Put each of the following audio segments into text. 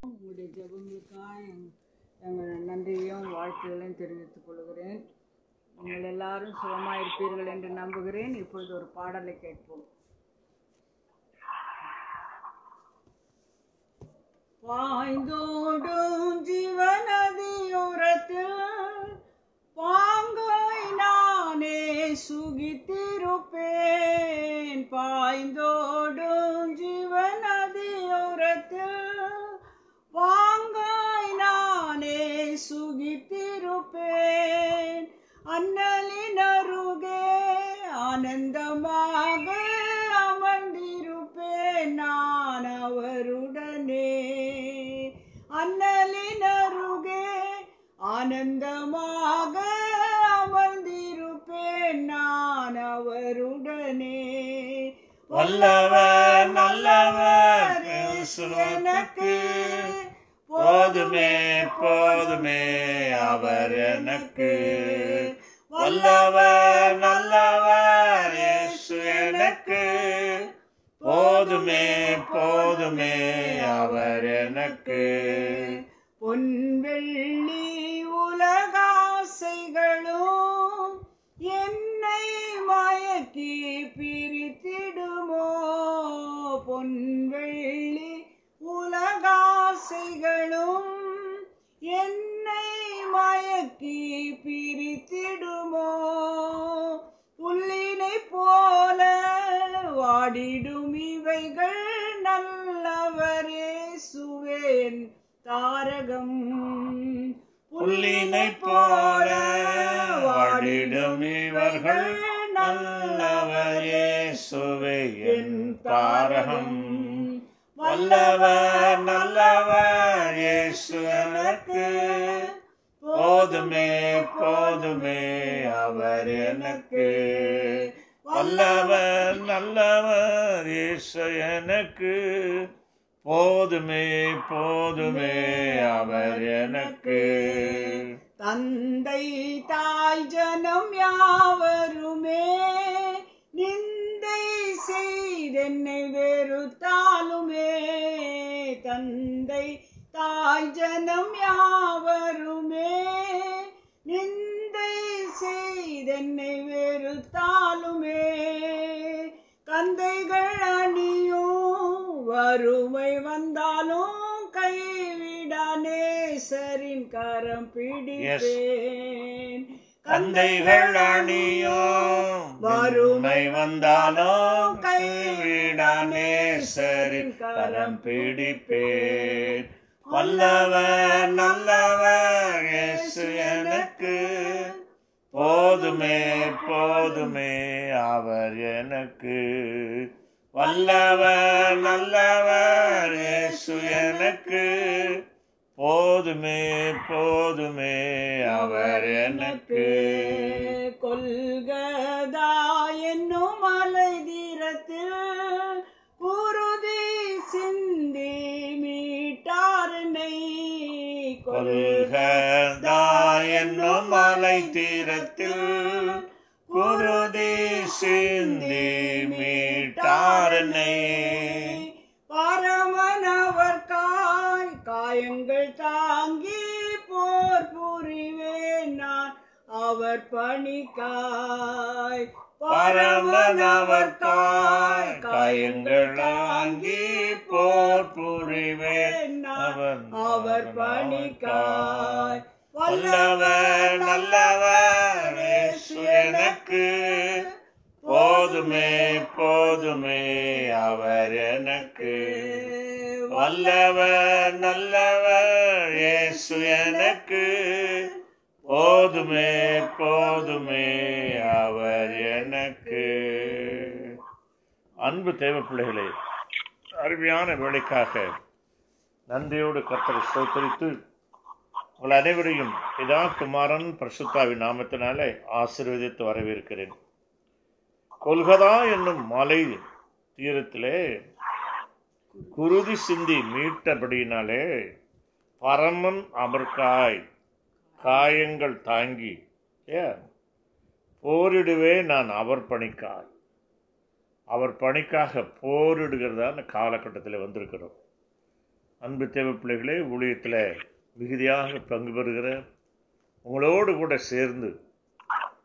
உங்களுடைய ஜபங்களுக்காக எங்- எங்கள் நன்றியையும் வாழ்த்துகளையும் தெரிவித்துக் கொள்கிறேன். நீங்கள் எல்லாரும் சுகமாக இருப்பீர்கள் என்று நம்புகிறேன். இப்பொழுது ஒரு பாடலை கேட்போம். பாய்ந்தோடும் ஜீவநதியோரத்தில் பாங்காய் நானே சுகித்திருப்பேன். பாய்ந்தோடும் ஜீவன சுகித்திருப்பேன் அண்ணலின் அருகே ஆனந்தமாக அமர்ந்திருப்பேன் நான் அவருடனே. அண்ணலின் அருகே ஆனந்தமாக அமர்ந்திருப்பேன் நான் அவருடனே. வல்லவர் நல்லவர் எனக்கு போதுமே போதுமே அவர் எனக்கு வல்லவர் நல்லவர் இயேசு எனக்கு. போதுமே போதுமே அவர் எனக்கு. பொன் வெள்ளி உலகாசைகளும் என்னை மயக்கி பிரித்திடுமோ? பொன் ஆசைகளும் என்னை மயக்கி பிரித்திடுமோ? புல்லினை போல வாடிடும் இவைகள் நல்லவரே சுவேன் தாரகம். புல்லினை போல வாடிடும் இவர்கள் நல்லவரே சுவேன் தாரகம். வல்லவர் நல்லவர் இயேசு எனக்கு போதுமே போதுமே அவர் எனக்கு. வல்லவர் நல்லவர் இயேசு எனக்கு. போதுமே போதுமே அவர் எனக்கு. தந்தை தாய் ஜனம் யாவருமே நிந்தை செய்தென்னை வெறுத்தாலுமே. தந்தை தாய் ஜனம் யாவருமே. நிந்தை செய்தென்னை வெறுத்தாலுமே. கந்தைகள் அணியும் வறுமை வந்தாலும் கைவிடானே சரின் கரம் பிடிப்பேன். தந்தைகள் அணியோ வறுமை வந்தாலோ கைவிடானே சரி கரம் பிடிப்பேன். வல்லவர் நல்லவர் எனக்கு. போதுமே போதுமே அவர் எனக்கு. வல்லவர் நல்லவர் எனக்கு. போதுமே போதுமே அவர் எனக்கு கொல்கதா என்னும் மலை தீரத்தில் குருதி சிந்தி மீட்டாரனை கொள்கதா என்னும் மலை தீரத்தில் குருதி சிந்தி மீட்டாரனை காய் காயங்கள் தாங்கி போர் புரிவேன் நான். அவர் பணிக்காய் பரமனவர் காய். காயங்கள் ஆங்கி போர் புரிவேன் அவன் அவர் பணிக்காய். வல்லவர் நல்லவர் எனக்கு. போதுமே போதுமே அவர் எனக்கு. வல்லவர் நல்லவர் இயேசு எனக்கு. போதுமே போதுமே அவர் எனக்கு. அன்பு தேவ பிள்ளைகளே அருமையான வேலைக்காக நன்றியோடு கத்தரை சோத்தரித்து உங்கள் அனைவரையும் இதா குமாரன் பிரசுத்தாவின் நாமத்தினாலே ஆசீர்வதித்து வரவேற்கிறேன். கொல்கதா என்னும் மலை தீரத்திலே குருதி சிந்தி மீட்டபடியினாலே பரமன் அமர்காய் காயங்கள் தாங்கி ஏன் போரிடுவே நான் அவர் பணிக்காய். அவர் பணிக்காக போரிடுகிறதான காலகட்டத்தில் வந்திருக்கிறோம். அன்பு தேவை பிள்ளைகளே ஊழியத்தில் மிகுதியாக பங்கு பெறுகிற உங்களோடு கூட சேர்ந்து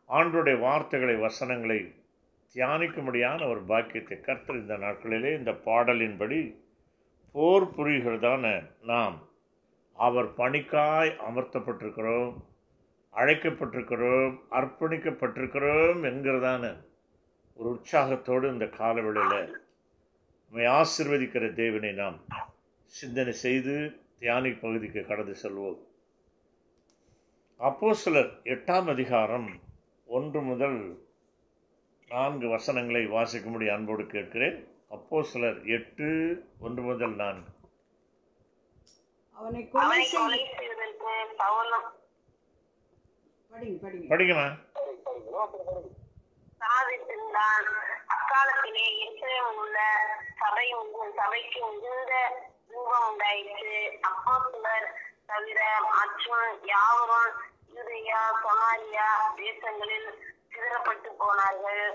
ஆண்டுடைய வார்த்தைகளை வசனங்களை தியானிக்கும்படியான ஒரு பாக்கியத்தை கர்த்தர் இந்த நாட்களிலே இந்த பாடலின்படி போர் புரிகிறதான நாம். அவர் பணிக்காய் அமர்த்தப்பட்டிருக்கிறோம் அழைக்கப்பட்டிருக்கிறோம் அர்ப்பணிக்கப்பட்டிருக்கிறோம் என்கிறதான ஒரு உற்சாகத்தோடு இந்த காலவெளியில் நம்மை ஆசிர்வதிக்கிற தேவனை நாம் சிந்தனை செய்து தியானி பகுதிக்கு கடந்து செல்வோம். அப்போ சிலர் எட்டாம் அதிகாரம் ஒன்று முதல் நான்கு வசனங்களை வாசிக்கும்படி அன்போடு கேட்கிறேன். அப்போ சிலர் எட்டு ஒன்று முதல் நான்கு. அவனை கொலை அவனை செய்ய கொலை செய்வதற்கு பவுலும் படிங்க படிங்க. படிக்கமா சாதித்திருந்தான் அக்காலத்திலே எருசலேமில் உள்ள சபை சபைக்கு மிகுந்த ரூபம் உண்டாயிற்று. அப்போ சிலர் தவிர மற்றும் யாவரும் யூதேயா சமாரியா தேசங்களில் சிதறப்பட்டு போனார்கள்.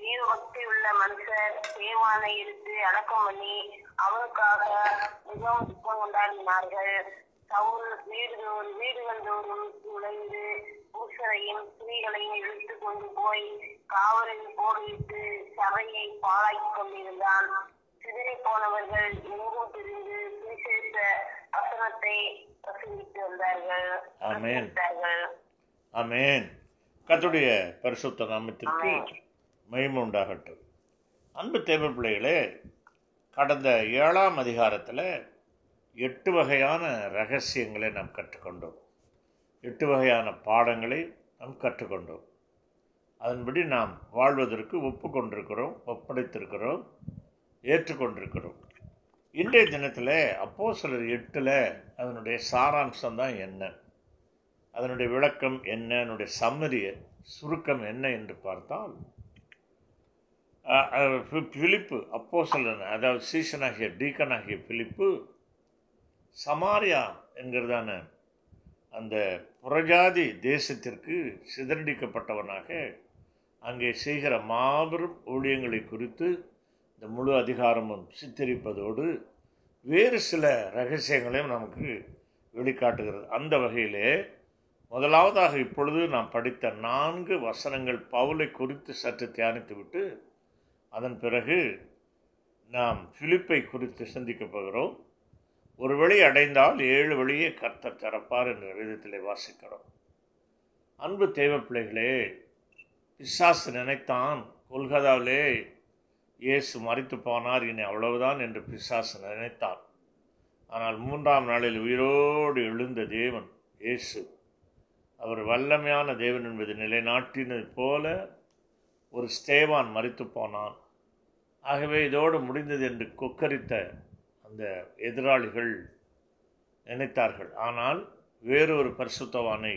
தேவ பக்தி உள்ள மனுஷர் தேவானை எடுத்து அடக்கம் பண்ணி அவனுக்காக மிகவும் துக்கம் கொண்டாடினார்கள் சவுல் வீடுதோறும் வீடுகள் தோறும் நுழைந்து புருஷரையும் ஸ்திரீகளையும் இழுத்து கொண்டு போய் காவலில் போடுவித்து சபையை பாழாக்கிக் கொண்டிருந்தான். சிதறி போனவர்கள் எங்கும் பிரிந்து சுவிசேஷ வசனத்தை பிரசங்கித்து வந்தார்கள். பிரசங்கித்தார்கள். ஆமென். கர்த்தருடைய பரிசுத்த நாமத்திற்கு மகிமை உண்டாகட்டும் அன்பு தேவ பிள்ளைகளே கடந்த ஏழாம் அதிகாரத்தில் எட்டு வகையான ரகசியங்களை நாம் கற்றுக்கொண்டோம். எட்டு வகையான பாடங்களை நாம் கற்றுக்கொண்டோம். அதன்படி நாம் வாழ்வதற்கு ஒப்புக்கொண்டிருக்கிறோம் ஒப்படைத்திருக்கிறோம் ஏற்றுக்கொண்டிருக்கிறோம். இன்றைய தினத்தில் அப்போ சிலர் எட்டில் அதனுடைய சாராம்சம் தான் என்ன? அதனுடைய விளக்கம் என்ன? அதனுடைய சம்மரிய சுருக்கம் என்ன என்று பார்த்தால் பிலிப்பு அப்போ அதாவது சீசனாகிய டீக்கனாகிய பிலிப்பு சமாரியா என்கிறதான அந்த புறஜாதி தேசத்திற்கு சிதறடிக்கப்பட்டவனாக அங்கே செய்கிற மாபெரும் ஊழியங்களை குறித்து இந்த முழு அதிகாரமும் சித்தரிப்பதோடு வேறு சில ரகசியங்களையும் நமக்கு வெளிக்காட்டுகிறது. அந்த வகையிலே முதலாவதாக இப்பொழுது நாம் படித்த நான்கு வசனங்கள் பவுலை குறித்து சற்று தியானித்துவிட்டு அதன் பிறகு நாம் பிலிப்பை குறித்து சிந்திக்கப் போகிறோம். ஒரு வழி அடைந்தால் ஏழு வழியே கர்த்தர் திறப்பார் என்ற விதத்தில் வாசிக்கிறோம். அன்பு தேவப்பிள்ளைகளே பிசாசு நினைத்தான் கொல்கதாவிலே இயேசு மறித்து போனார் இனி அவ்வளவுதான் என்று பிசாசு நினைத்தான் ஆனால் மூன்றாம் நாளில் உயிரோடு எழுந்த தேவன் இயேசு அவர் வல்லமையான தேவன் என்பது நிலைநாட்டினது போல ஒரு ஸ்தேவான் மறித்து போனான். ஆகவே இதோடு முடிந்தது என்று கொக்கரித்த அந்த எதிராளிகள் நினைத்தார்கள். ஆனால் வேறொரு பரிசுத்தவானை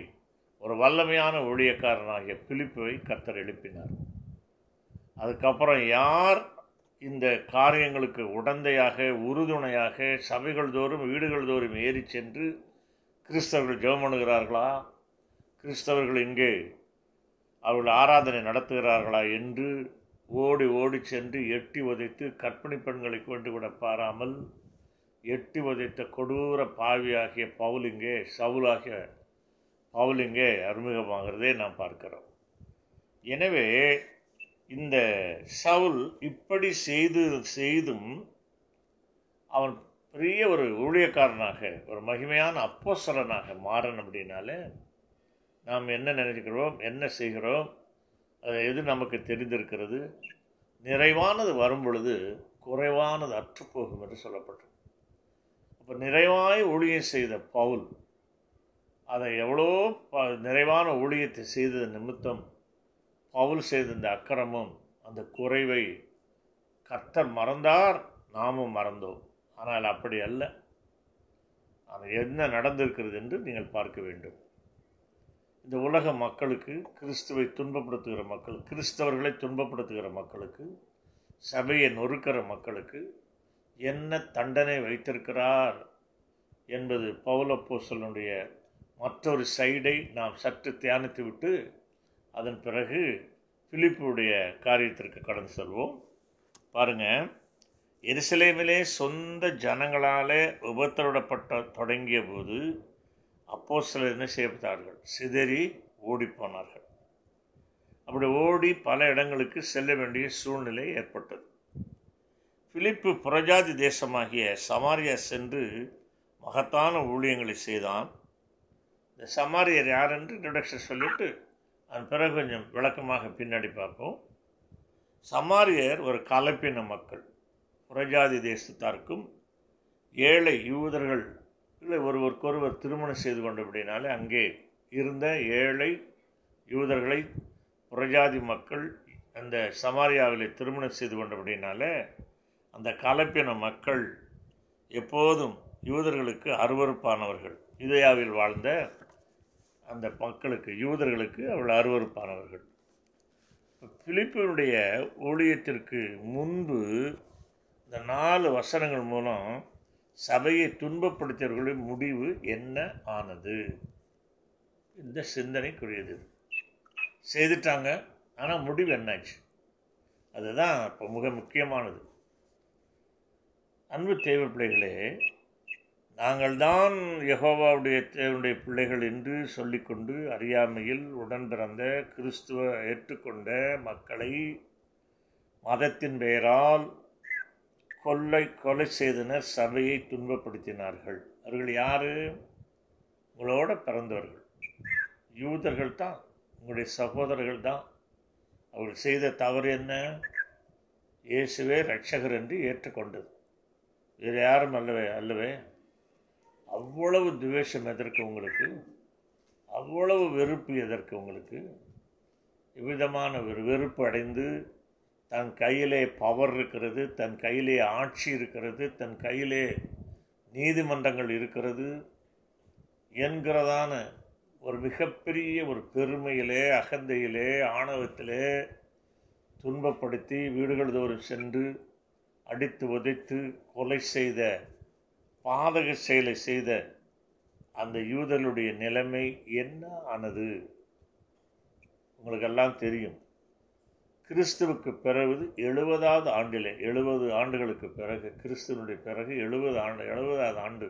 ஒரு வல்லமையான ஊழியக்காரனாகிய பிலிப்பை கர்த்தர் எழுப்பினார். அதுக்கப்புறம் யார் இந்த காரியங்களுக்கு உடந்தையாக உறுதுணையாக சபைகள் தோறும் வீடுகள் தோறும் ஏறி சென்று கிறிஸ்தவர்கள் ஜெபம் பண்ணுகிறார்களா? கிறிஸ்தவர்கள் இங்கே அவர்கள் ஆராதனை நடத்துகிறார்களா என்று ஓடி ஓடி சென்று எட்டி உதைத்து கற்பிணி பெண்களை கொண்டு விட பாராமல் எட்டி உதைத்த கொடூர பாவியாகிய பவுலிங்கே சவுலாகிய பவுலிங்கே அறிமுகமாகிறதே நாம் பார்க்கிறோம். எனவே இந்த சவுல் இப்படி செய்து செய்தும் அவன் பெரிய ஒரு ஊழியக்காரனாக ஒரு மகிமையான அப்போசலனாக மாறன் அப்படின்னாலே நாம் என்ன நினைக்கிறோம் என்ன செய்கிறோம்? அது எது நமக்கு தெரிந்திருக்கிறது? நிறைவானது வரும் பொழுது குறைவானது அற்றுப்போகும் என்று சொல்லப்பட்டது. அப்போ நிறைவாய் ஊழியம் செய்த பவுல் அதை எவ்வளோ ப- நிறைவான ஊழியத்தை செய்தது நிமித்தம் பவுல் செய்த இந்த அக்கிரமம் அந்த குறைவை கர்த்தர் மறந்தார் நாமும் மறந்தோம். ஆனால் அப்படி அல்ல. அது என்ன நடந்திருக்கிறது என்று நீங்கள் பார்க்க வேண்டும். இந்த உலக மக்களுக்கு கிறிஸ்துவை துன்பப்படுத்துகிற மக்கள் கிறிஸ்தவர்களை துன்பப்படுத்துகிற மக்களுக்கு சபையை நொறுக்கிற மக்களுக்கு என்ன தண்டனை வைத்திருக்கிறார் என்பது பௌலப்போசலனுடைய மற்றொரு சைடை நாம் சற்று தியானித்துவிட்டு அதன் பிறகு பிலிப்புடைய காரியத்திற்கு கடந்து செல்வோம். பாருங்கள் எருசலேமிலே சொந்த ஜனங்களாலே உபத்திரப்பட்ட தொடங்கிய போது அப்போ சிலர் என்ன செய்யப்பட்டார்கள்? சிதறி ஓடிப்போனார்கள். அப்படி ஓடி பல இடங்களுக்கு செல்ல வேண்டிய சூழ்நிலை ஏற்பட்டது. பிலிப்பு புறஜாதி தேசமாகிய சமாரியா சென்று மகத்தான ஊழியங்களை செய்தான். இந்த சமாரியர் யார் என்று இன்ட்ரடக்ஷன் சொல்லிட்டு அதன் பிறகு கொஞ்சம் விளக்கமாக பின்னாடி பார்ப்போம். சமாரியர் ஒரு கலப்பின மக்கள். புறஜாதி தேசத்தாருக்கும் ஏழை யூதர்கள் இல்லை ஒருவருக்கொருவர் திருமணம் செய்து கொண்டபடினாலே அங்கே இருந்த ஏழை யூதர்களை புறஜாதி மக்கள் அந்த சமாரியாவிலே திருமணம் செய்து கொண்டபடினால அந்த கலப்பின மக்கள் எப்போதும் யூதர்களுக்கு அருவறுப்பானவர்கள் இதயாவில் வாழ்ந்த அந்த மக்களுக்கு யூதர்களுக்கு அவள் அருவறுப்பானவர்கள் பிலிப்பினுடைய ஊழியத்திற்கு முன்பு இந்த நாலு வசனங்கள் மூலம் சபையை துன்பப்படுத்தியவர்களின் முடிவு என்ன ஆனது? இந்த சிந்தனைக்குரியது. செய்துட்டாங்க. ஆனால் முடிவு என்னாச்சு? அதுதான் இப்போ மிக முக்கியமானது. அன்பு தேவை பிள்ளைகளே நாங்கள் தான் யகோவாவுடைய தேவனுடைய பிள்ளைகள் என்று சொல்லிக்கொண்டு அறியாமையில் உடன் பிறந்த கிறிஸ்துவ ஏற்றுக்கொண்ட மக்களை மதத்தின் பெயரால் கொள்ளை கொலை செய்தனர் சபையை துன்பப்படுத்தினார்கள். அவர்கள் யாரு? உங்களோட பிறந்தவர்கள். யூதர்கள் தான் உங்களுடைய சகோதரர்கள் தான். அவர்கள் செய்த தவறு என்ன? இயேசுவே ரட்சகர் என்று ஏற்றுக்கொண்டது. வேறு யாரும் அல்லவே அல்லவே? அவ்வளவு துவேஷம் எதற்கு உங்களுக்கு? அவ்வளவு வெறுப்பு எதற்கு உங்களுக்கு? இவ்விதமான ஒரு வெறுப்பு அடைந்து தன் கையிலே பவர் இருக்கிறது தன் கையிலே ஆட்சி இருக்கிறது தன் கையிலே நீதிமன்றங்கள் இருக்கிறது என்கிறதான ஒரு மிகப்பெரிய ஒரு பெருமையிலே அகந்தையிலே ஆணவத்திலே துன்பப்படுத்தி வீடுகள் தோறும் சென்று அடித்து உதைத்து கொலை செய்த பாதக செயலை செய்த அந்த யூதர்களுடைய நிலைமை என்ன ஆனது? உங்களுக்கெல்லாம் தெரியும். கிறிஸ்துவுக்கு பிறகு எழுபதாவது ஆண்டிலே எழுபது ஆண்டுகளுக்கு பிறகு கிறிஸ்துவனுடைய பிறகு எழுபது ஆண்டு எழுபதாவது ஆண்டு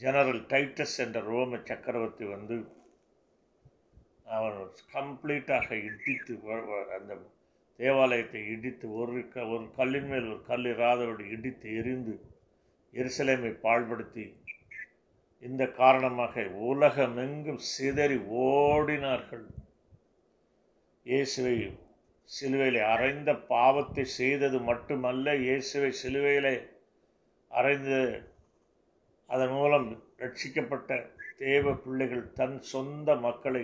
ஜெனரல் டைட்டஸ் என்ற ரோம சக்கரவர்த்தி வந்து அவன் கம்ப்ளீட்டாக இடித்து அந்த தேவாலயத்தை இடித்து ஒரு க ஒரு கல்லின் மேல் ஒரு கல் இராதபடி இடித்து எரிந்து எருசலேமை பாழ்படுத்தி இந்த காரணமாக உலகமெங்கும் சிதறி ஓடினார்கள். இயேசுவை சிலுவையிலே அறைந்த பாவத்தை செய்தது மட்டுமல்ல இயேசுவை சிலுவையிலே அறைந்து அதன் மூலம் ரட்சிக்கப்பட்ட தேவ பிள்ளைகள் தன் சொந்த மக்களை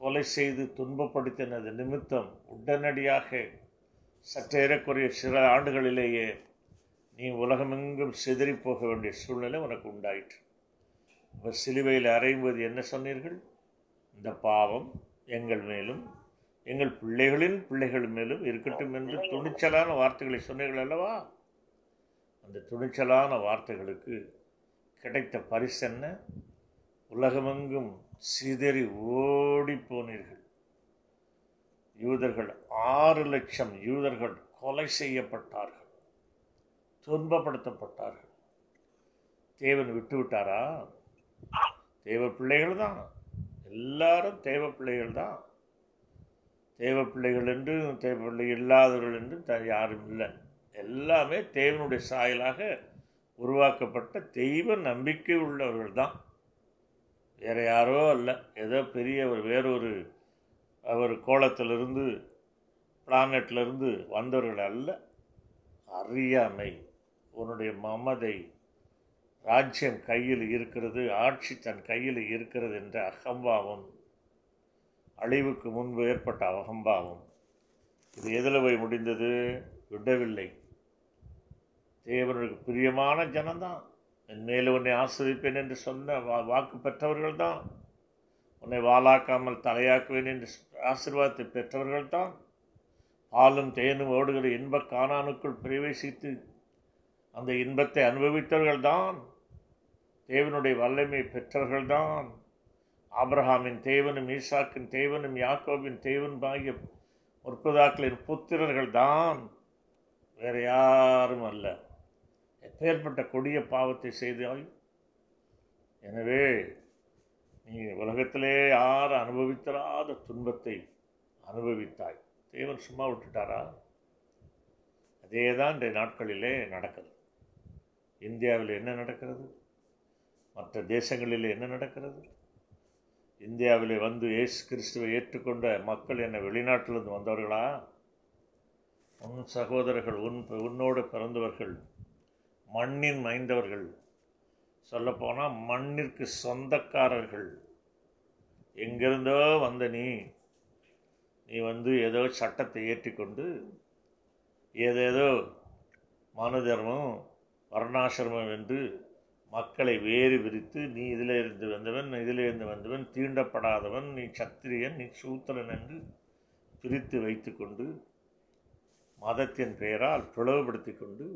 கொலை செய்து துன்பப்படுத்தினது நிமித்தம் உடனடியாக சற்றேறக்குறைய சில ஆண்டுகளிலேயே நீ உலகமெங்கும் சிதறி போக வேண்டிய சூழ்நிலை உனக்கு உண்டாயிற்று. இப்போ சிலுவையில் அறையும்போது என்ன சொன்னீர்கள்? இந்த பாவம் எங்கள் மேலும் எங்கள் பிள்ளைகளின் பிள்ளைகள் மேலும் இருக்கட்டும் என்று துணிச்சலான வார்த்தைகளை சொன்னீர்கள் அல்லவா? அந்த துணிச்சலான வார்த்தைகளுக்கு கிடைத்த பரிசு என்ன? உலகமெங்கும் சிதறி ஓடி போனீர்கள். யூதர்கள் ஆறு லட்சம் யூதர்கள் கொலை செய்யப்பட்டார்கள். துன்பப்படுத்தப்பட்டார்கள். தேவன் விட்டு விட்டாரா தேவ பிள்ளைகள் தான். எல்லாரும் தேவ பிள்ளைகள் தான். தேவ பிள்ளைகள் என்று தேவ பிள்ளை இல்லாதவர்கள் என்று த- யாரும் இல்லை. எல்லாமே தேவனுடைய சாயலாக உருவாக்கப்பட்ட தெய்வ நம்பிக்கை உள்ளவர்கள் தான். வேற யாரோ அல்ல. ஏதோ பெரிய ஒரு வேறொரு அவர் கோலத்திலிருந்து பிளானட்லேருந்து வந்தவர்கள் அல்ல. அறியாமை உன்னுடைய மமதை ராஜ்யம் கையில் இருக்கிறது ஆட்சி தன் கையில் இருக்கிறது என்ற அகம்பாவம் அழிவுக்கு முன்பு ஏற்பட்ட அகம்பாவம் இது எதில் போய் முடிந்தது? விடவில்லை. தேவனுக்கு பிரியமான ஜனம்தான். என் மேலே உன்னை ஆசிரிப்பேன் என்று சொன்ன வா வாக்கு பெற்றவர்கள் தான் உன்னை வாளாக்காமல் தலையாக்குவேன் என்று ஆசீர்வாதத்தை பெற்றவர்கள் தான் பாலும் தேனும் ஓடுகிற இன்ப காணானுக்குள் பிரவேசித்து அந்த இன்பத்தை அனுபவித்தவர்கள் தான் தேவனுடைய வல்லமை பெற்றவர்கள் தான் ஆப்ரஹாமின் தேவனும் ஈசாக்கின் தேவனும் யாக்கோவின் தேவனும் ஆகிய முற்பதாக்களின் புத்திரர்கள் தான் வேறு யாரும் அல்ல. எப்பேற்பட்ட கொடிய பாவத்தை செய்தாய் எனவே நீ உலகத்திலே யார் அனுபவித்தராத துன்பத்தை அனுபவித்தாய்? தேவன் சும்மா விட்டுட்டாரா? அதே தான் இன்றைய நாட்களிலே நடக்குது இந்தியாவில் என்ன நடக்கிறது? மற்ற தேசங்களில் என்ன நடக்கிறது? இந்தியாவிலே வந்து இயேசு கிறிஸ்துவை ஏற்றுக்கொண்ட மக்கள் என்னை வெளிநாட்டிலிருந்து வந்தவர்களா? உன் சகோதரர்கள் உன் உன்னோடு பிறந்தவர்கள் மண்ணின் மைந்தவர்கள். சொல்லப்போனால் மண்ணிற்கு சொந்தக்காரர்கள். எங்கிருந்தோ வந்த நீ நீ வந்து ஏதோ சட்டத்தை ஏற்றிக்கொண்டு ஏதேதோ மனதர்மம் வர்ணாசிரமம் என்று மக்களை வேறு விரித்து நீ இதில் இருந்து வந்தவன் இதில் இருந்து வந்தவன் தீண்டப்படாதவன் நீ சத்திரியன் நீ சூத்திரன் என்று பிரித்து வைத்துக்கொண்டு மதத்தின் பெயரால் பிளவுபடுத்தி கொண்டு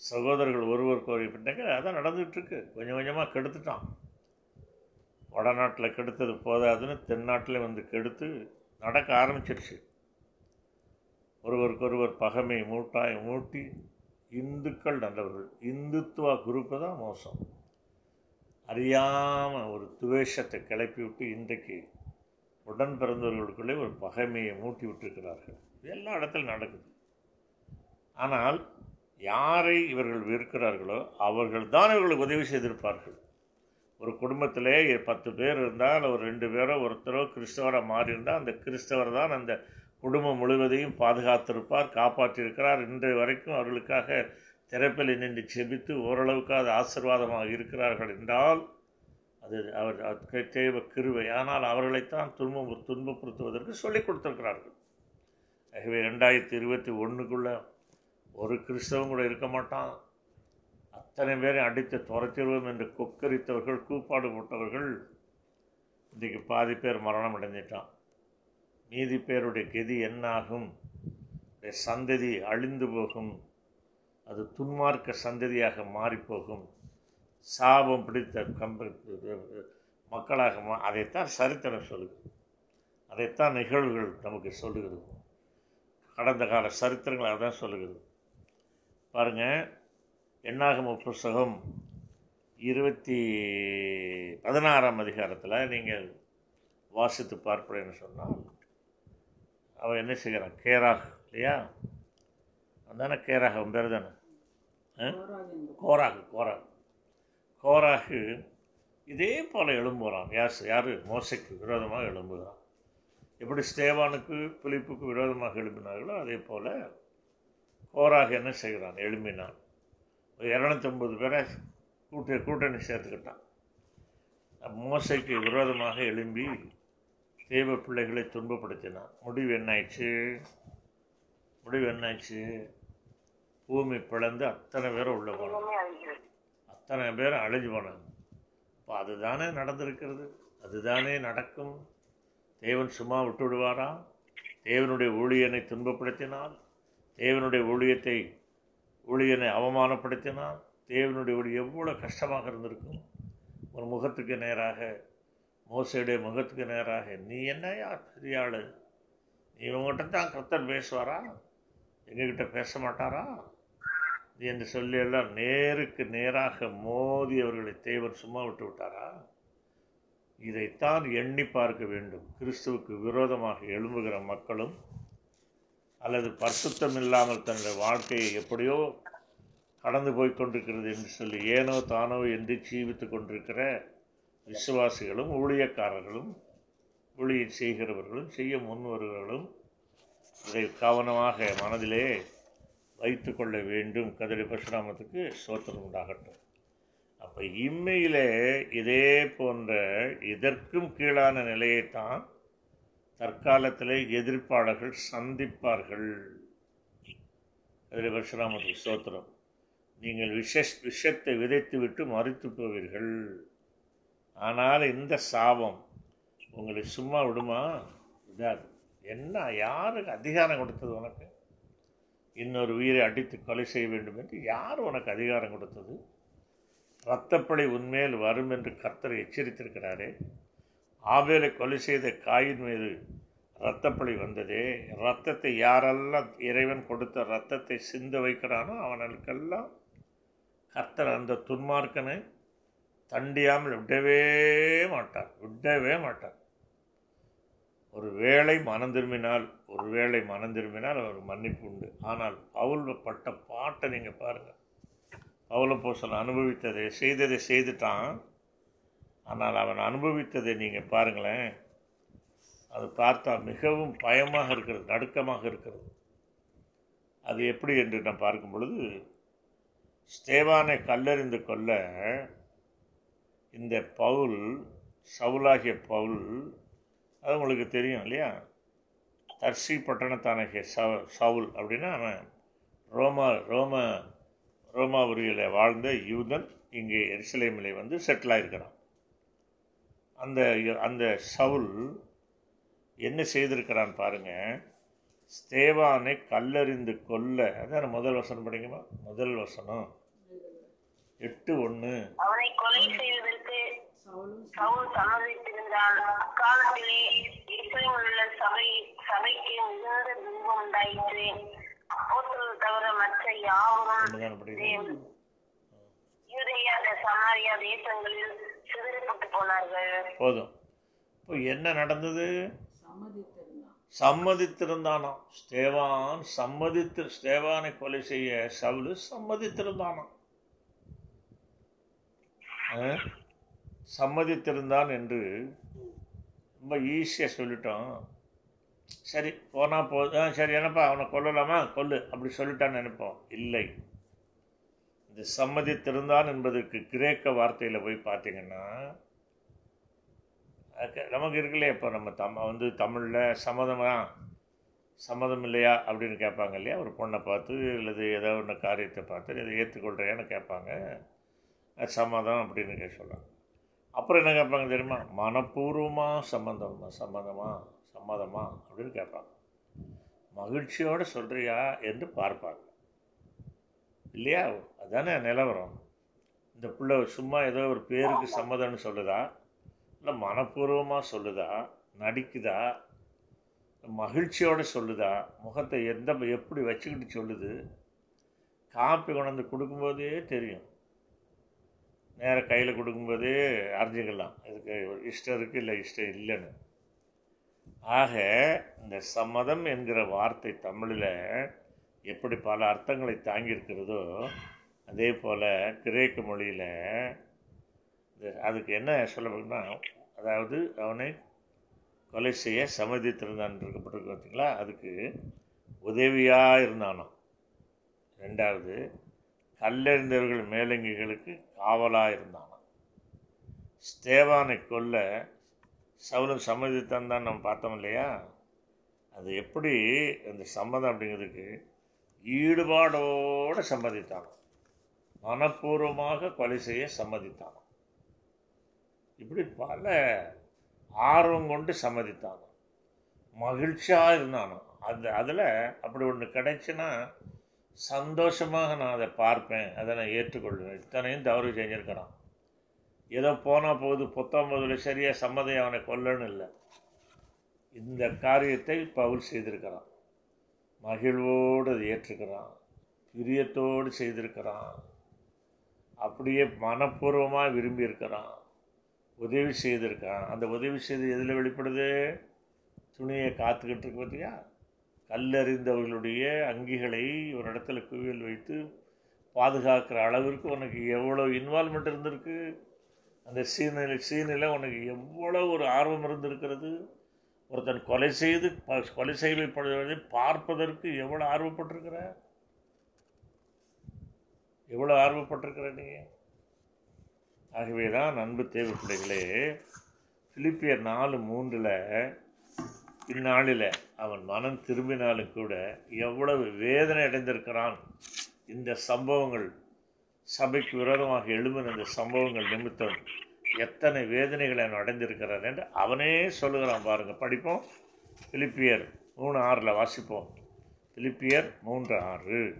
சகோதரர்கள் ஒருவர் ஒரு பின்னாங்க அதான் நடந்துகிட்ருக்கு கொஞ்சம் கொஞ்சமாக கெடுத்துட்டான். வடநாட்டில் கெடுத்தது போதாதுன்னு தென்னாட்டில் வந்து கெடுத்து நடக்க ஆரம்பிச்சிருச்சு. ஒருவருக்கொருவர் பகைமை மூட்டாய் மூட்டி இந்துக்கள் நல்லவர்கள். இந்துத்துவா குரூப்பு தான் மோசம். அறியாமல் ஒரு துவேஷத்தை கிளப்பி விட்டு இன்றைக்கு உடன் பிறந்தவர்களுக்குள்ளே ஒரு பகைமையை மூட்டி விட்டிருக்கிறார்கள். எல்லா இடத்துலையும் நடக்குது. ஆனால் யாரை இவர்கள் வெறுக்கிறார்களோ அவர்கள் தான் இவர்களுக்கு உதவி செய்திருப்பார்கள். ஒரு குடும்பத்திலே பத்து பேர் இருந்தால் ஒரு ரெண்டு பேரோ ஒருத்தரோ கிறிஸ்தவராக மாறியிருந்தால் அந்த கிறிஸ்தவர் தான் அந்த குடும்பம் முழுவதையும் பாதுகாத்திருப்பார் காப்பாற்றியிருக்கிறார். இன்றைய வரைக்கும் அவர்களுக்காக திறப்பில் நின்று செபித்து ஓரளவுக்கு அது ஆசிர்வாதமாக இருக்கிறார்கள் என்றால் அது அவர் தேவ கிருவை ஆனால் அவர்களைத்தான் துன்பம் துன்பப்படுத்துவதற்கு சொல்லிக் கொடுத்திருக்கிறார்கள். ஆகவே ரெண்டாயிரத்தி இருபத்தி ஒன்றுக்குள்ளே ஒரு கிறிஸ்தவம் கூட இருக்க மாட்டான். அத்தனை பேரை அடித்து துரத்திடுவோம் என்று கொக்கரித்தவர்கள் கூப்பாடு போட்டவர்கள் இன்றைக்கு பாதி பேர் மரணம் அடைஞ்சிட்டான் மீதி பேருடைய கதி என்னாகும்? சந்ததி அழிந்து போகும். அது துன்மார்க்க சந்ததியாக மாறிப்போகும். சாபம் பிடித்த கம்ப மக்களாக மா அதைத்தான் சரித்திரம் சொல்லுது. அதைத்தான் நிகழ்வுகள் நமக்கு சொல்லுகிறது. கடந்த கால சரித்திரங்கள் அதான் சொல்லுகிறது. பாருங்கள் எண்ணாகம புஸ்தகம்? இருபத்தி பதினாறாம் அதிகாரத்தில் நீங்கள் வாசித்து பார்ப்பேன்னு சொன்னால் அவன் என்ன செய்கிறான் கேராக் இல்லையா? தானே கேராக அவன் பேர் தானே? கோராகு கோராகு. கோராகு இதே போல் எழும்புகிறான். யாஸ் யார்? மோசைக்கு விரோதமாக எழும்புகிறான். எப்படி ஸ்டேவானுக்கு பிலிப்புக்கு விரோதமாக எழுப்பினார்களோ அதே போல் கோராக என்ன செய்கிறான்? எழும்பினான். ஒரு இரநூத்தொம்பது பேரை கூட்ட கூட்டணி சேர்த்துக்கிட்டான். மோசைக்கு விரோதமாக எழும்பி தேவ பிள்ளைகளை துன்பப்படுத்தினான் முடிவு என்னாயிடுச்சு முடிவு என்னாச்சு பூமி பிளந்து அத்தனை பேரும் உள்ள போனாங்க. அத்தனை பேரும் அழிஞ்சு போனாங்க. இப்போ அதுதானே நடந்திருக்கிறது? அதுதானே நடக்கும்? தேவன் சும்மா விட்டு விடுவாரா? தேவனுடைய ஊழியனை துன்பப்படுத்தினால்? தேவனுடைய ஊழியத்தை ஊழியனை அவமானப்படுத்தினால்? தேவனுடைய ஒளி எவ்வளோ கஷ்டமாக இருந்திருக்கும்? ஒரு முகத்துக்கு நேராக மோசையுடைய முகத்துக்கு நேராக நீ என்னையா பெரிய ஆள் நீ உங்கள்கிட்ட தான் கர்த்தர் பேசுவாரா? எங்ககிட்ட பேச மாட்டாரா என்று சொல்லி எல்லாம் நேருக்கு நேராக மோதி அவர்களை தேவர் சும்மா விட்டு விட்டாரா? இதைத்தான் எண்ணி பார்க்க வேண்டும். கிறிஸ்துவுக்கு விரோதமாக எழும்புகிற மக்களும் அல்லது பரிசுத்தம் இல்லாமல் தன்னுடைய வாழ்க்கையை எப்படியோ கடந்து போய் கொண்டிருக்கிறது என்று சொல்லி ஏனோ தானோ என்று ஜீவித்து கொண்டிருக்கிற விசுவாசிகளும் ஊழியக்காரர்களும் ஊழியர் செய்கிறவர்களும் செய்ய முன்வருவர்களும் இதை கவனமாக மனதிலே வைத்து கொள்ள வேண்டும். கதிரை பரசுராமத்துக்கு சோத்திரம் உண்டாகட்டும். அப்போ இம்மையிலே இதே போன்ற இதற்கும் கீழான நிலையைத்தான் தற்காலத்தில் எதிர்ப்பாளர்கள் சந்திப்பார்கள். கதிரை பரசுராமத்துக்கு சோத்திரம் நீங்கள் விஷ விஷத்தை விதைத்துவிட்டு மறுத்து போவீர்கள். ஆனால் இந்த சாபம் உங்களை சும்மா விடுமா? விடாது. என்ன யாருக்கு அதிகாரம் கொடுத்தது உனக்கு? இன்னொரு உயிரை அடித்து கொலை செய்ய வேண்டும் என்று யார் உனக்கு அதிகாரம் கொடுத்தது? இரத்தப்பழி உண்மையில் வரும் என்று கர்த்தர் எச்சரித்திருக்கிறாரே. ஆவேலை கொலை செய்த காயின் மீது இரத்தப்பழி வந்ததே. இரத்தத்தை யாரெல்லாம் இறைவன் கொடுத்த இரத்தத்தை சிந்த வைக்கிறானோ அவனுக்கெல்லாம் கர்த்தர் அந்த துன்மார்க்கனை தண்டியாமல் விடவே மாட்டார் விடவே மாட்டார். ஒரு வேளை மனம் திரும்பினால் ஒரு வேளை மனம் திரும்பினால் அவர் மன்னிப்பு உண்டு. ஆனால் பவுல் பட்ட பாட்டை நீங்கள் பாருங்கள் பவுல போசன் அனுபவித்ததை செய்ததை செய்துட்டான். ஆனால் அவன் அனுபவித்ததை நீங்கள் பாருங்களேன். அது பார்த்தா மிகவும் பயமாக இருக்கிறது நடுக்கமாக இருக்கிறது. அது எப்படி என்று நான் பார்க்கும் பொழுது ஸ்தேவானை கல்லறிந்து கொள்ள இந்த பவுல் சவுலாகிய பவுல் அது உங்களுக்கு தெரியும் இல்லையா? தர்சி பட்டணத்தானகிய சவ சவுல் அப்படின்னா அவன் ரோமா ரோம ரோமாபுரியில் வாழ்ந்த யூதன் இங்கே எரிசலேமிலே வந்து செட்டில் ஆகிருக்கிறான் அந்த அந்த சவுல் என்ன செய்திருக்கிறான் பாருங்கள் ஸ்தேவானை கல்லறிந்து கொல்ல அதான் முதல் வசனம் படிக்குமா முதல் வசனம். எட்டு ஒன்று போதும். இப்போ என்ன நடந்தது? சம்மதித்திருந்தான். சம்மதித்திருந்தானாம். ஸ்தேவான் சம்மதித்து ஸ்தேவானை கொலை செய்ய சவுலு சம்மதித்திருந்தானாம்? சம்மதித்திருந்தான் என்று ரொம்ப ஈஸியாக சொல்லிட்டோம். சரி போனா போதும் சரி என்னப்பா அவனை கொல்லலாமா? கொல்லு அப்படி சொல்லிட்டான்னு நினைப்போம். இல்லை. இது சம்மதித்திருந்தான் என்பதற்கு கிரேக்க வார்த்தையில் போய் பார்த்தீங்கன்னா நமக்கு இருக்குல்லையே இப்போ நம்ம தம் வந்து தமிழில் சம்மதமா சம்மதம் இல்லையா அப்படின்னு கேட்பாங்க இல்லையா? ஒரு பொண்ணை பார்த்து அல்லது ஏதோ ஒன்று காரியத்தை பார்த்து இதை ஏற்றுக்கொள்கிறியான்னு கேட்பாங்க. சம்மதம் அப்படின்னு கே சொல்கிறாங்க அப்புறம் என்ன கேட்பாங்க தெரியுமா? மனப்பூர்வமாக சம்மந்தம் சம்மதமா சம்மதமா அப்படின்னு கேட்பாங்க. மகிழ்ச்சியோடு சொல்கிறியா என்று பார்ப்பாங்க. இல்லையா? அதானே நிலவரம். இந்த பிள்ளை சும்மா ஏதோ ஒரு பேருக்கு சம்மதம்னு சொல்லுதா? இல்லை மனப்பூர்வமாக சொல்லுதா? நடிக்குதா? மகிழ்ச்சியோடு சொல்லுதா? முகத்தை எந்த எப்படி வச்சுக்கிட்டு சொல்லுது? காப்பி கொண்டாந்து கொடுக்கும்போதே தெரியும். நேர கையில் கொடுக்கும்போதே அறிஞ்சிக்கலாம். இதுக்கு இஷ்டம் இருக்குது இல்லை இஷ்டம் இல்லைன்னு. ஆக இந்த சம்மதம் என்கிற வார்த்தை தமிழில் எப்படி பல அர்த்தங்களை தாங்கியிருக்கிறதோ அதே போல் கிரேக்க மொழியில் அதுக்கு என்ன சொல்லப்படும்னா அதாவது அவனை கொலை செய்ய சம்மதித்திருந்தான் இருக்கப்பட்டிருக்கு பார்த்தீங்களா? அதுக்கு உதவியாக இருந்தானோ ரெண்டாவது கல்லெறிந்தவர்கள் மேலங்கிகளுக்கு காவலாக இருந்தானாம் ஸ்தேவானை கொல்ல சவுலும் சம்மதித்தான் தான் நம்ம பார்த்தோம் இல்லையா? அது எப்படி அந்த சம்மதம் அப்படிங்கிறதுக்கு ஈடுபாடோடு சம்மதித்தானோ. மனப்பூர்வமாக கொலை செய்ய சம்மதித்தானோ. இப்படி பல ஆர்வம் கொண்டு சம்மதித்தானோ. மகிழ்ச்சியாக இருந்தானோ. அந்த அதில் அப்படி ஒன்று கிடைச்சுன்னா சந்தோஷமாக நான் அதை பார்ப்பேன். அதை நான் ஏற்றுக்கொள்வேன். இத்தனையும் தவறு செஞ்சுருக்கிறான். ஏதோ போனால் போகுது பத்தொம்பதுல சரியாக சம்மதம் அவனை கொல்லணும் இல்லை. இந்த காரியத்தை பவுல் செய்திருக்கிறான். மகிழ்வோடு அதை ஏற்றுக்கிறான். பிரியத்தோடு செய்திருக்கிறான். அப்படியே மனப்பூர்வமாக விரும்பி இருக்கிறான் உதவி செய்திருக்கான் அந்த உதவி செய்து எதில் வெளிப்படுது? துணியை காத்துக்கிட்டு இருக்கு பார்த்தியா? கல்லறிந்தவர்களுடைய அங்கிகளை ஒரு இடத்துல குவியல் வைத்து பாதுகாக்கிற அளவிற்கு உனக்கு எவ்வளோ இன்வால்மெண்ட் இருந்திருக்கு? அந்த சீனில் சீனில் உனக்கு எவ்வளோ ஒரு ஆர்வம் இருந்திருக்கிறது? ஒருத்தன் கொலை செய்து ப- கொலை செய்யப்படுவதை பார்ப்பதற்கு எவ்வளோ ஆர்வப்பட்டிருக்கிற எவ்வளோ ஆர்வப்பட்டிருக்கிற நீ? ஆகவே தான் அன்பு தேவை பிள்ளைகளே பிலிப்பியர் நாலு மூன்றில் இந்நாளில் அவன் மனம் திரும்பினாலும் கூட எவ்வளவு வேதனை அடைந்திருக்கிறான். இந்த சம்பவங்கள் சபைக்கு விரோதமாக எழும்பின இந்த சம்பவங்கள் நிமித்தம் எத்தனை வேதனைகளை அவன் அடைந்திருக்கிறான் என்று அவனே சொல்லுகிறான் பாருங்க. படிப்போம். பிலிப்பியர் மூணு ஆறில் வாசிப்போம். பிலிப்பியர் மூன்று ஆறு.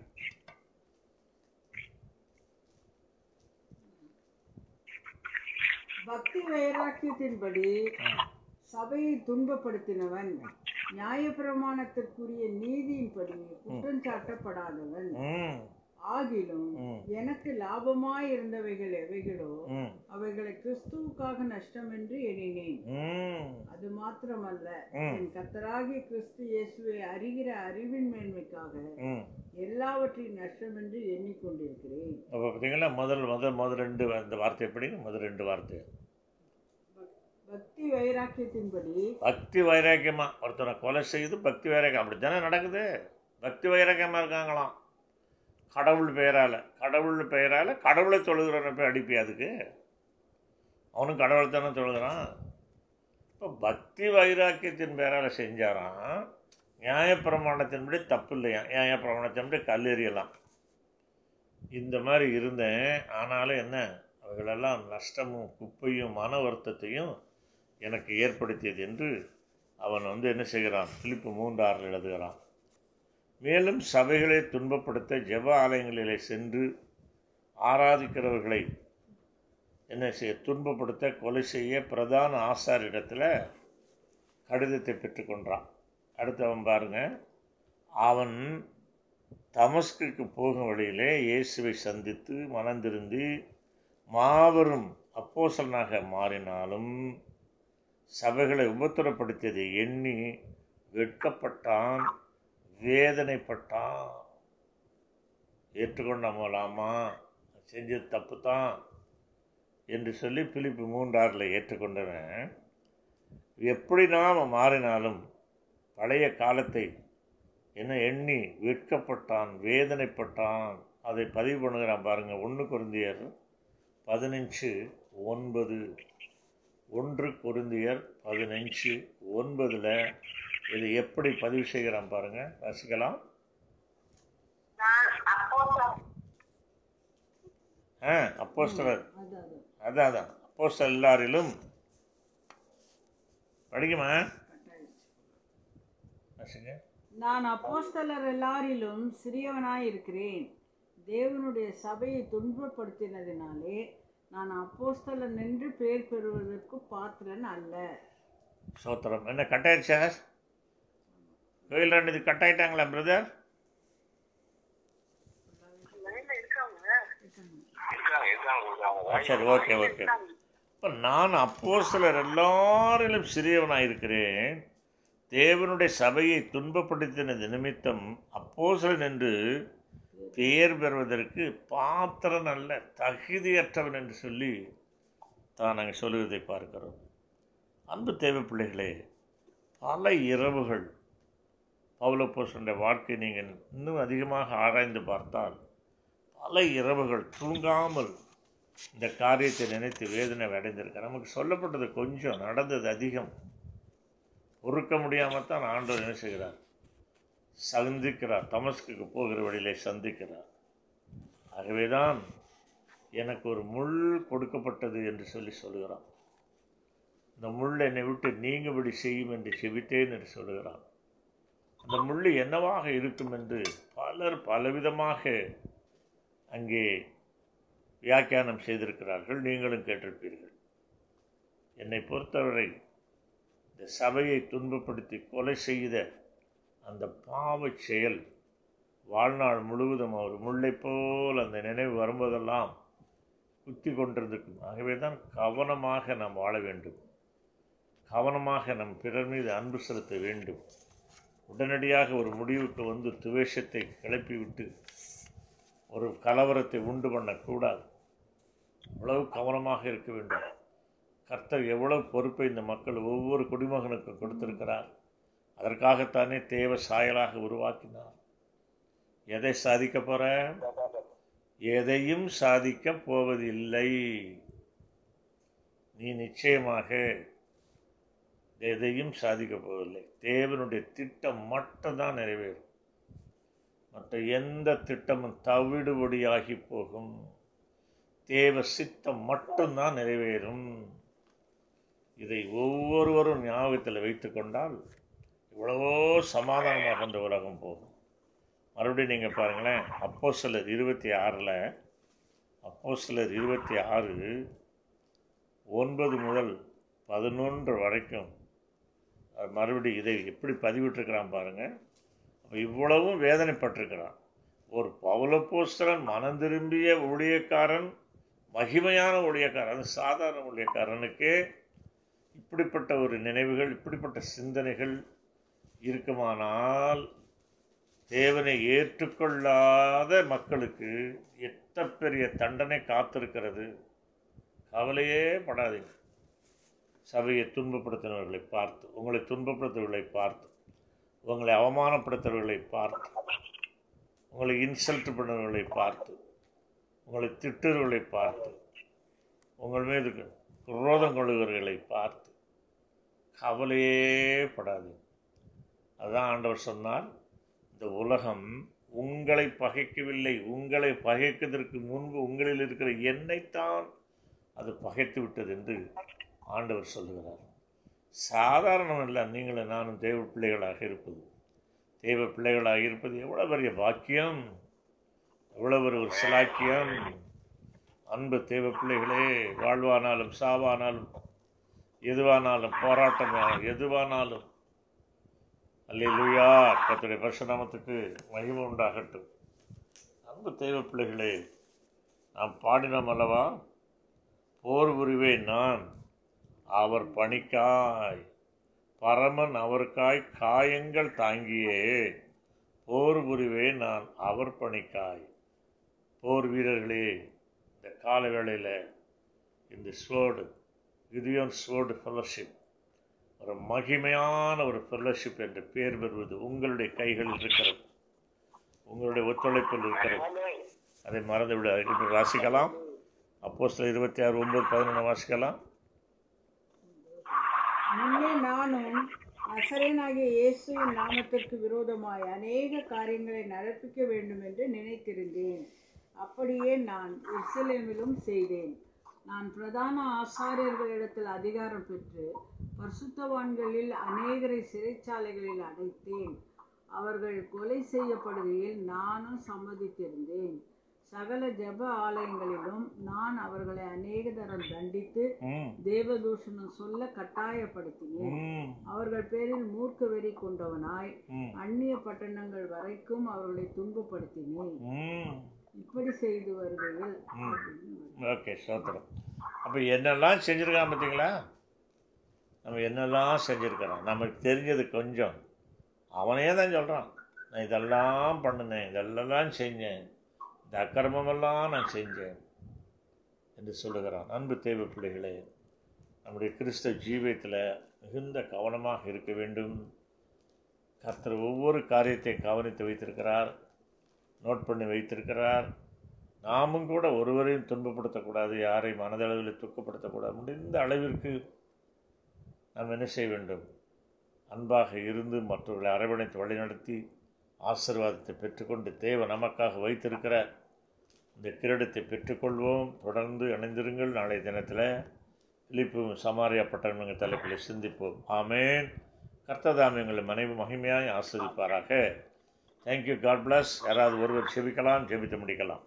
பக்தி வைராக்கியத்தின்படி சபையை துன்பப்படுத்தினவன் நியாயப்பிரமாணத்திற்குரிய நீதியின்படி குற்றம் சாட்டப்படாதவன். ஆகிலும். எனக்கு லாபமாய் இருந்தவைகள் எவைகளோ அவைகளை கிறிஸ்துவுக்காக நஷ்டம் என்று எண்ணினேன் அது மாத்திரமல்ல. என் கத்தராகிய கிறிஸ்து இயேசுவை அறிகிற அறிவின் மேன்மைக்காக எல்லாவற்றையும் நஷ்டம் என்று எண்ணிக்கொண்டிருக்கிறேன். அப்போ பார்த்தீங்களா முதல் முதல் முதல் ரெண்டு அந்த வார்த்தை படிங்க முதல் ரெண்டு வார்த்தை. பக்தி வைராக்கியத்தின்படி பக்தி வைராக்கியமா? ஒருத்தனை கொலை செய்து பக்தி வைராக்கியம். அப்படி தானே நடக்குது? பக்தி வைராக்கியமாக இருக்காங்களாம். கடவுள் பெயரால் கடவுள் பெயரால் கடவுளை தொழுகிறவனை போய் அடிப்பி அதுக்கு. அவனும் கடவுளை தானே தொழுகிறான். இப்போ பக்தி வைராக்கியத்தின் பெயரால் செஞ்சாராம் நியாயப்பிரமாணத்தின்படி தப்பு இல்லையா? நியாயப்பிரமாணத்தின்படி கல்லெறியலாம் இந்த மாதிரி இருந்தேன். ஆனாலும் என்ன? அவைகளெல்லாம் நஷ்டமும் குப்பையும் மன வருத்தத்தையும் எனக்கு ஏற்படுத்தியது என்று அவன் வந்து என்ன செய்கிறான்? திருப்பி மூன்று ஆறில் எழுதுகிறான். மேலும் சபைகளை துன்பப்படுத்த ஜெப ஆலயங்களிலே சென்று ஆராதிக்கிறவர்களை என்ன செய்ய துன்பப்படுத்த கொலை செய்ய பிரதான ஆசாரிடத்தில் கடிதத்தை பெற்றுக்கொண்டான் அடுத்தவன் பாருங்க அவன் தமஸ்குக்கு போகும் வழியிலே இயேசுவை சந்தித்து மணந்திருந்து மாபெரும் அப்போசலனாக மாறினாலும் சபைகளை உபத்திரப்படுத்தியதை எண்ணி வெட்கப்பட்டான். வேதனைப்பட்டான். ஏற்றுக்கொண்ட மூலாமா செஞ்சது தப்பு தான் என்று சொல்லி பிலிப்பு மூன்றாறில் ஏற்றுக்கொண்டவன். எப்படி நாம் மாறினாலும் பழைய காலத்தை என்ன எண்ணி வெட்கப்பட்டான் வேதனைப்பட்டான். அதை பதிவு பண்ணுகிறான் பாருங்கள் ஒன்று குருந்தியர் பதினஞ்சு ஒன்பது. ஒன்று குருந்தியர் பதினஞ்சு ஒன்பதில் இது எப்படி பதிவு செய்கிறான் பாருங்க. ரசிக்கலாம் நான் அப்போஸ்தலர் ஆ அப்போஸ்தலர். அது அது அதான் அதான். அப்போஸ்தலர் எல்லாரிலும். படிக்குமா? நான் அப்போஸ்தலர் எல்லாரிலும் சிறியவனாய் இருக்கிறேன். தேவனுடைய சபையை துன்பப்படுத்தினதினாலே நான் அப்போஸ்தலன் என்று பெயர் பெறுவதற்கு பாத்திரன் அல்ல. சோத்திரம். என்ன கட்டாயிடுச்சா கோயில் ரெண்டு இது கட்டாயிட்டாங்களா பிரதர் சரி ஓகே ஓகே இப்போ நான் அப்போஸ்தலர் எல்லாரிலும் சிறியவனாக இருக்கிறேன் தேவனுடைய சபையை துன்பப்படுத்தினது நிமித்தம் அப்போஸ்தலன் என்று பெயர் பெறுவதற்கு பாத்திரன் அல்ல தகுதியற்றவன் என்று சொல்லி தான் நாங்கள் சொல்லுவதை பார்க்கிறோம். அன்பு தேவை பிள்ளைகளே பல இரவுகள் பவுலப்போசனுடைய வாழ்க்கை நீங்கள் இன்னும் அதிகமாக ஆராய்ந்து பார்த்தால் பல இரவுகள் தூங்காமல் இந்த காரியத்தை நினைத்து வேதனை அடைந்திருக்க நமக்கு சொல்லப்பட்டது கொஞ்சம் நடந்தது அதிகம். பொறுக்க முடியாமல் தான் ஆண்டவர் என்ன செய்கிறார்? சந்திக்கிறார். தமஸ்குக்கு போகிற வழியிலே சந்திக்கிறார். ஆகவேதான் எனக்கு ஒரு முள் கொடுக்கப்பட்டது என்று சொல்லி சொல்லுகிறான். இந்த முள் என்னை விட்டு நீங்கபடி செய்யும் என்று செபித்தேன் என்று சொல்லுகிறான். அந்த முள் என்னவாக இருக்கும் என்று பலர் பலவிதமாக அங்கே வியாக்கியானம் செய்திருக்கிறார்கள். நீங்களும் கேட்டிருப்பீர்கள். என்னை பொறுத்தவரை இந்த சபையை துன்பப்படுத்தி கொலை செய்த அந்த பாவச் செயல் வாழ்நாள் முழுவதும் அவர் முல்லைப் போல் அந்த நினைவு வரும்போதெல்லாம் குத்தி கொண்டிருந்திருக்கும். ஆகவே தான் கவனமாக நாம் வாழ வேண்டும். கவனமாக நம் பிறர் மீது அன்பு செலுத்த வேண்டும். உடனடியாக ஒரு முடிவுக்கு வந்து துவேஷத்தை கிளப்பிவிட்டு ஒரு கலவரத்தை உண்டு பண்ணக்கூடாது. அவ்வளவு கவனமாக இருக்க வேண்டும். கர்த்தர் எவ்வளவு பொறுப்பை இந்த மக்கள் ஒவ்வொரு குடிமகனுக்கு கொடுத்திருக்கிறார். அதற்காகத்தானே தேவ சாயலாக உருவாக்கினார். எதை சாதிக்க போற? எதையும் சாதிக்க போவதில்லை. நீ நிச்சயமாக எதையும் சாதிக்க போவதில்லை. தேவனுடைய திட்டம் மட்டும்தான் நிறைவேறும். மற்ற எந்த திட்டமும் தவிடுபடியாகி போகும். தேவ சித்தம் மட்டும்தான் நிறைவேறும். இதை ஒவ்வொருவரும் ஞாபகத்தில் வைத்து கொண்டால் இவ்வளவோ சமாதானமாக இந்த உலகம் போகும். மறுபடியும் நீங்கள் பாருங்களேன் அப்போ சிலர் இருபத்தி ஆறில் அப்போ சிலர் இருபத்தி ஆறு ஒன்பது முதல் பதினொன்று வரைக்கும் மறுபடியும் இதை எப்படி பதிவிட்டிருக்கிறான் பாருங்கள் இவ்வளவும் வேதனைப்பட்டிருக்கிறான். ஒரு பவுலப்போஸ்தரன் மனம் திரும்பிய ஊழியக்காரன் மகிமையான ஊழியக்காரன் சாதாரண ஊழியக்காரனுக்கே இப்படிப்பட்ட ஒரு நினைவுகள் இப்படிப்பட்ட சிந்தனைகள் இருக்குமானால் தேவனை ஏற்றுக்கொள்ளாத மக்களுக்கு எத்த பெரிய தண்டனை காத்திருக்கிறது? கவலையே படாதீங்க. சபையை துன்பப்படுத்தினவர்களை பார்த்து உங்களை துன்பப்படுத்துவர்களை பார்த்து உங்களை அவமானப்படுத்துறவர்களை பார்த்து உங்களை இன்சல்ட் பண்ணுறவர்களை பார்த்து உங்களை திட்டுறவர்களை பார்த்து உங்கள் மீது குரோதம் கொள்கிறவர்களை பார்த்து கவலையே படாது அதான் ஆண்டவர் சொன்னார் இந்த உலகம் உங்களை பகைக்கவில்லை உங்களை பகைக்கிறதற்கு முன்பு உங்களில் இருக்கிற எண்ணெய்த்தான் அது பகைத்து விட்டது என்று ஆண்டவர் சொல்லுகிறார். சாதாரணம் இல்லை நீங்களும் நானும் தெய்வ பிள்ளைகளாக இருப்பது. தெய்வ பிள்ளைகளாக இருப்பது எவ்வளோ பெரிய பாக்கியம் எவ்வளோ ஒரு ஒரு சிலாக்கியம். அன்பு தெய்வ பிள்ளைகளே வாழ்வானாலும் சாவானாலும் எதுவானாலும் போராட்டம் எதுவானாலும். அல்லேலூயா கர்த்தருடைய பரிசுநாமத்துக்கு மகிமை உண்டாகட்டும். அன்பு தெய்வ பிள்ளைகளே நாம் பாடினோம் அல்லவா? போர் புரிவேன் நான். அவர் பணிக்காய். பரமன் அவருக்காய் காயங்கள் தாங்கியே. போர் புரிவே நான் அவர் பணிக்காய். போர் வீரர்களே இந்த கால வேளையில் இந்த ஸ்வோர்டு கிதியோன் ஸ்வோர்டு ஃபெல்லோஷிப் ஒரு மகிமையான ஒரு ஃபெல்லோஷிப் என்ற பெயர் பெறுவது உங்களுடைய கைகளில் இருக்கிறது. உங்களுடைய ஒத்துழைப்பில் இருக்கிறது. அதை மறந்து விட வாசிக்கலாம். அப்போ சில இருபத்தி ஆறு ஒன்பது பதினொன்று வாசிக்கலாம். முன்னே நானும் அசரனாகிய இயேசுவின் நாமத்திற்கு விரோதமாய் அநேக காரியங்களை நடப்பிக்க வேண்டும் என்று நினைத்திருந்தேன். அப்படியே நான் இஸ்லேமிலும் செய்தேன். நான் பிரதான ஆசாரியர்களிடத்தில் அதிகாரம் பெற்று பரிசுத்தவான்களில் அநேகரை சிறைச்சாலைகளில் அடைத்தேன். அவர்கள் கொலை செய்யப்படுகையில் நானும் சம்மதித்திருந்தேன். சகல ஜெப ஆலயங்களிலும் நான் அவர்களை அநேக தரம் தண்டித்து தேவதூஷணம் சொல்ல கட்டாயப்படுத்தினேன். அவர்கள் பேரில் மூர்க்க வெறி கொண்டவனாய் அந்நிய பட்டணங்கள் வரைக்கும் அவர்களை துன்பப்படுத்தினேன். இப்படி செய்து வருகையில் ஓகே சோத்திரம் அப்போ என்னெல்லாம் செஞ்சுருக்கான் பார்த்தீங்களா நம்ம என்னெல்லாம் செஞ்சுருக்கிறோம் நமக்கு தெரிஞ்சது கொஞ்சம். அவனே தான் சொல்கிறான் நான் இதெல்லாம் பண்ணினேன் இதெல்லாம் செஞ்சேன். இந்த அக்கிரமமெல்லாம் நான் செஞ்சேன் என்று சொல்லுகிறான். அன்பு தேவ பிள்ளைகளே நம்முடைய கிறிஸ்தவ ஜீவியத்தில் மிகுந்த கவனமாக இருக்க வேண்டும். கர்த்தர் ஒவ்வொரு காரியத்தை கவனித்து வைத்திருக்கிறார் நோட் பண்ணி வைத்திருக்கிறார். நாமும் கூட ஒருவரையும் துன்பப்படுத்தக்கூடாது யாரை மனதளவில் துக்கப்படுத்தக்கூடாது. முடிந்த அளவிற்கு நாம் என்ன செய்ய வேண்டும்? அன்பாக இருந்து மற்றவர்களை அரவணைத்து வழிநடத்தி ஆசீர்வாதத்தை பெற்றுக்கொண்டு தேவ நமக்காக வைத்திருக்கிற இந்த கிரீடத்தை பெற்றுக்கொள்வோம். தொடர்ந்து இணைந்திருங்கள். நாளைய தினத்தில் பிலிப்பு சமாரியா பட்டணங்கள் தலைப்பில் சிந்திப்போம். ஆமேன். கர்த்ததாம் எங்களை மனைவி மகிமையாய் ஆஸ்வதிப்பாராக தேங்க்யூ காட் பிளஸ் யாராவது ஒருவர் செபிக்கலாம் ஜெபித்து முடிக்கலாம்.